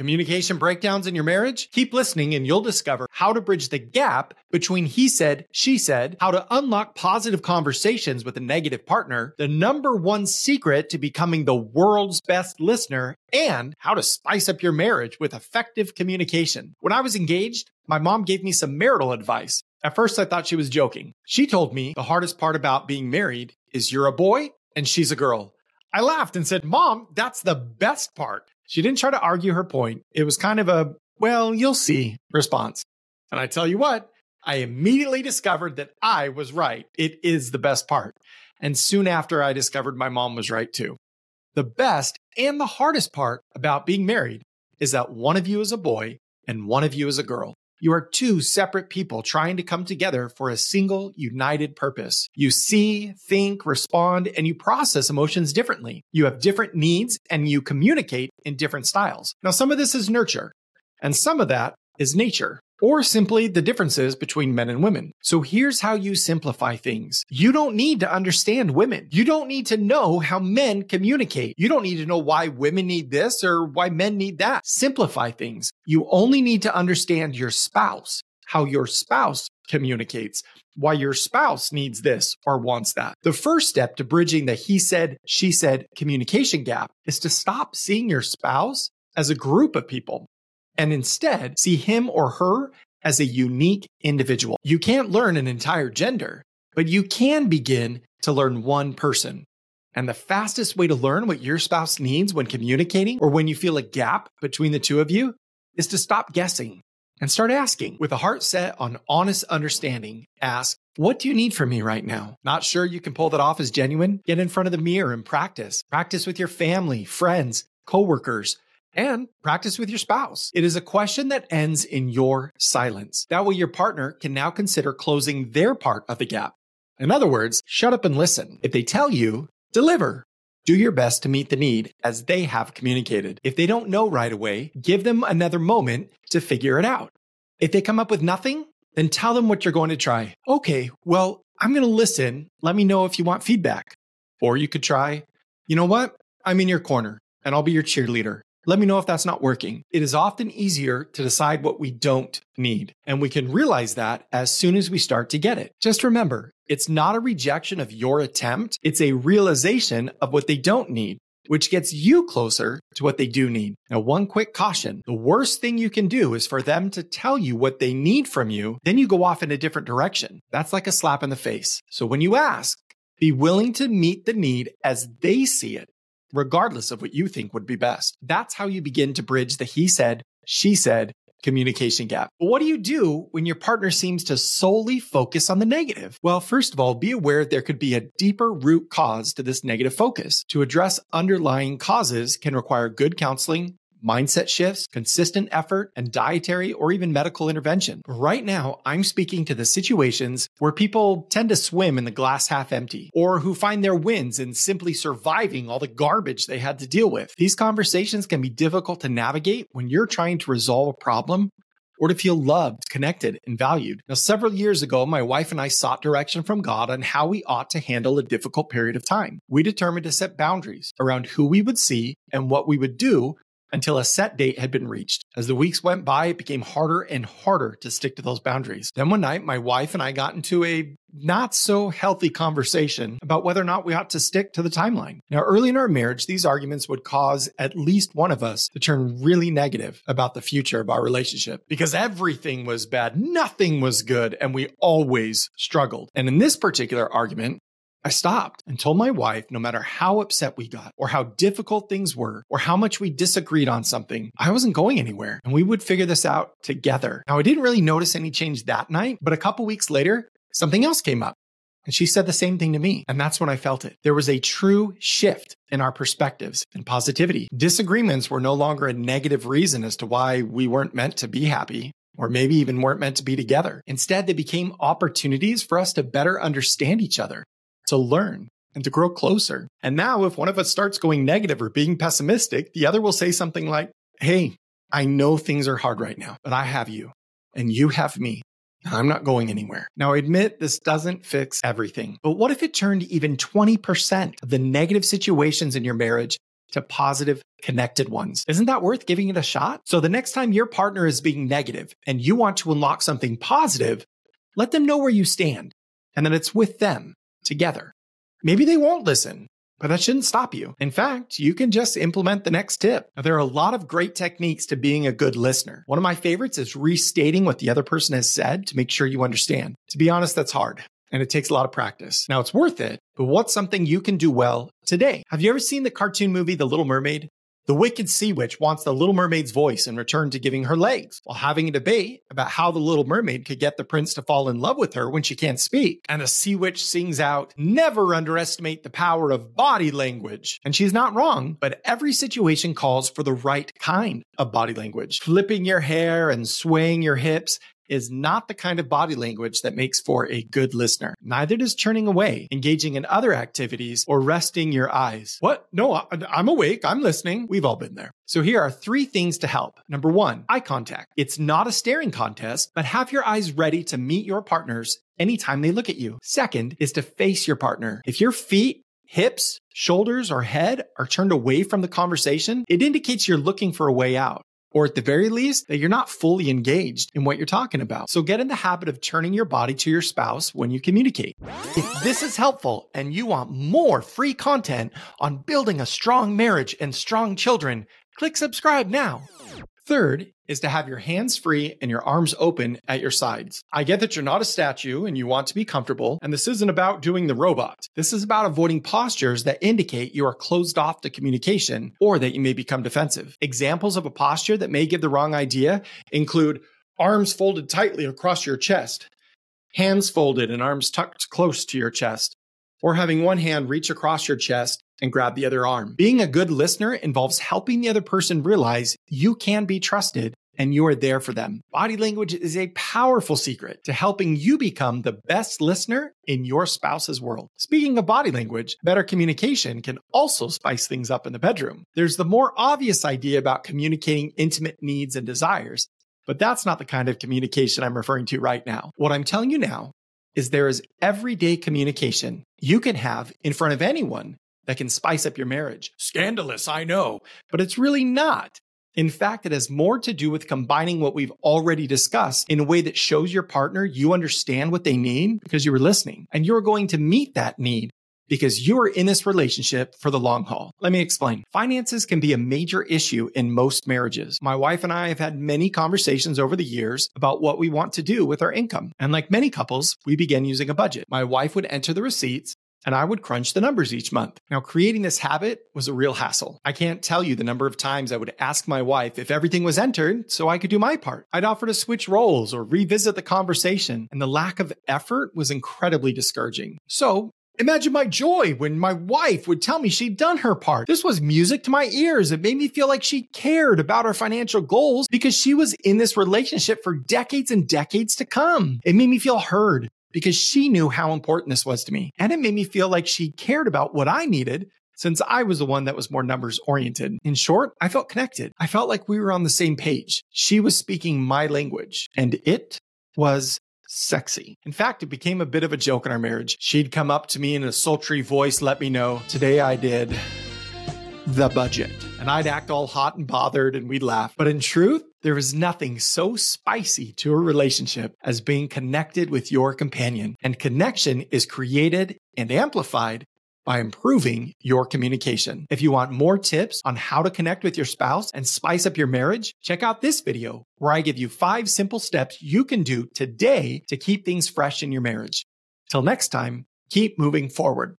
Communication breakdowns in your marriage? Keep listening and you'll discover how to bridge the gap between he said, she said, how to unlock positive conversations with a negative partner, the number one secret to becoming the world's best listener, and how to spice up your marriage with effective communication. When I was engaged, my mom gave me some marital advice. At first, I thought she was joking. She told me the hardest part about being married is you're a boy and she's a girl. I laughed and said, Mom, that's the best part. She didn't try to argue her point. It was kind of a, well, you'll see response. And I tell you what, I immediately discovered that I was right. It is the best part. And soon after, I discovered my mom was right too. The best and the hardest part about being married is that one of you is a boy and one of you is a girl. You are two separate people trying to come together for a single united purpose. You see, think, respond, and you process emotions differently. You have different needs and you communicate in different styles. Now, some of this is nurture and some of that is nature or simply the differences between men and women. So here's how you simplify things. You don't need to understand women. You don't need to know how men communicate. You don't need to know why women need this or why men need that. Simplify things. You only need to understand your spouse, how your spouse communicates, why your spouse needs this or wants that. The first step to bridging the he said, she said communication gap is to stop seeing your spouse as a group of people and instead see him or her as a unique individual. You can't learn an entire gender, but you can begin to learn one person. And the fastest way to learn what your spouse needs when communicating or when you feel a gap between the two of you is to stop guessing and start asking. With a heart set on honest understanding, ask, What do you need from me right now? Not sure you can pull that off as genuine? Get in front of the mirror and practice. Practice with your family, friends, coworkers and practice with your spouse. It is a question that ends in your silence. That way, your partner can now consider closing their part of the gap. In other words, shut up and listen. If they tell you, deliver. Do your best to meet the need as they have communicated. If they don't know right away, give them another moment to figure it out. If they come up with nothing, then tell them what you're going to try. Okay, well, I'm going to listen. Let me know if you want feedback. Or you could try, you know what? I'm in your corner and I'll be your cheerleader. Let me know if that's not working. It is often easier to decide what we don't need, and we can realize that as soon as we start to get it. Just remember, it's not a rejection of your attempt, it's a realization of what they don't need. Which gets you closer to what they do need. Now, one quick caution the worst thing you can do is for them to tell you what they need from you, then you go off in a different direction. That's like a slap in the face. So when you ask, be willing to meet the need as they see it regardless of what you think would be best. That's how you begin to bridge the he said, she said communication gap. But what do you do when your partner seems to solely focus on the negative? Well, first of all, be aware there could be a deeper root cause to this negative focus. To address underlying causes can require good counseling, mindset shifts, consistent effort, and dietary or even medical intervention. Right now, I'm speaking to the situations where people tend to swim in the glass half empty or who find their wins in simply surviving all the garbage they had to deal with. These conversations can be difficult to navigate when you're trying to resolve a problem or to feel loved, connected, and valued. Now, several years ago, my wife and I sought direction from God on how we ought to handle a difficult period of time. We determined to set boundaries around who we would see and what we would do until a set date had been reached. As the weeks went by, it became harder and harder to stick to those boundaries. Then one night, my wife and I got into a not so healthy conversation about whether or not we ought to stick to the timeline. Now, early in our marriage, these arguments would cause at least one of us to turn really negative about the future of our relationship because everything was bad, nothing was good, and we always struggled. And in this particular argument, I stopped and told my wife no matter how upset we got, or how difficult things were, or how much we disagreed on something, I wasn't going anywhere and we would figure this out together. Now, I didn't really notice any change that night, but a couple weeks later, something else came up. And she said the same thing to me. And that's when I felt it. There was a true shift in our perspectives and positivity. Disagreements were no longer a negative reason as to why we weren't meant to be happy or maybe even weren't meant to be together. Instead, they became opportunities for us to better understand each other to learn and to grow closer. And now, if one of us starts going negative or being pessimistic, the other will say something like, Hey, I know things are hard right now, but I have you and you have me. I'm not going anywhere. Now, I admit this doesn't fix everything, but what if it turned even 20% of the negative situations in your marriage to positive, connected ones. Isn't that worth giving it a shot? So the next time your partner is being negative and you want to unlock something positive, let them know where you stand and that it's with them together. Maybe they won't listen, but that shouldn't stop you. In fact, you can just implement the next tip. Now, there are a lot of great techniques to being a good listener. One of my favorites is restating what the other person has said to make sure you understand. To be honest, that's hard and it takes a lot of practice. Now, it's worth it, but what's something you can do well today? Have you ever seen the cartoon movie The Little Mermaid? The wicked sea witch wants the little mermaid's voice in return to giving her legs, while having a debate about how the little mermaid could get the prince to fall in love with her when she can't speak. And the sea witch sings out, Never underestimate the power of body language. And she's not wrong, but every situation calls for the right kind of body language. Flipping your hair and swaying your hips is not the kind of body language that makes for a good listener. Neither does turning away, engaging in other activities, or resting your eyes. What? No, I'm awake. I'm listening. We've all been there. So here are three things to help. Number one, eye contact. It's not a staring contest, but have your eyes ready to meet your partners anytime they look at you. Second is to face your partner. If your feet hips, shoulders, or head are turned away from the conversation, it indicates you're looking for a way out or at the very least, that you're not fully engaged in what you're talking about. So get in the habit of turning your body to your spouse when you communicate. If this is helpful and you want more free content on building a strong marriage and strong children, click subscribe now. Third is to have your hands free and your arms open at your sides. I get that you're not a statue and you want to be comfortable, and this isn't about doing the robot. This is about avoiding postures that indicate you are closed off to communication or that you may become defensive. Examples of a posture that may give the wrong idea include arms folded tightly across your chest, hands folded and arms tucked close to your chest, or having one hand reach across your chest and grab the other arm. Being a good listener involves helping the other person realize you can be trusted and you are there for them. Body language is a powerful secret to helping you become the best listener in your spouse's world. Speaking of body language, better communication can also spice things up in the bedroom. There's the more obvious idea about communicating intimate needs and desires, but that's not the kind of communication I'm referring to right now. What I'm telling you now is there is everyday communication you can have in front of anyone that can spice up your marriage. Scandalous, I know, but it's really not. In fact, it has more to do with combining what we've already discussed in a way that shows your partner you understand what they need because you were listening and you're going to meet that need because you are in this relationship for the long haul. Let me explain. Finances can be a major issue in most marriages. My wife and I have had many conversations over the years about what we want to do with our income. And like many couples, we began using a budget. My wife would enter the receipts and I would crunch the numbers each month. Now, creating this habit was a real hassle. I can't tell you the number of times I would ask my wife if everything was entered so I could do my part. I'd offer to switch roles or revisit the conversation, and the lack of effort was incredibly discouraging. So, Imagine my joy when my wife would tell me she'd done her part. This was music to my ears. It made me feel like she cared about our financial goals because she was in this relationship for decades and decades to come. It made me feel heard because she knew how important this was to me. And it made me feel like she cared about what I needed since I was the one that was more numbers oriented. In short, I felt connected. I felt like we were on the same page. She was speaking my language and it was sexy. In fact, it became a bit of a joke in our marriage. She'd come up to me in a sultry voice, let me know, today I did the budget. And I'd act all hot and bothered and we'd laugh. But in truth, there is nothing so spicy to a relationship as being connected with your companion. And connection is created and amplified by improving your communication. If you want more tips on how to connect with your spouse and spice up your marriage, check out this video where I give you five simple steps you can do today to keep things fresh in your marriage. Till next time, keep moving forward.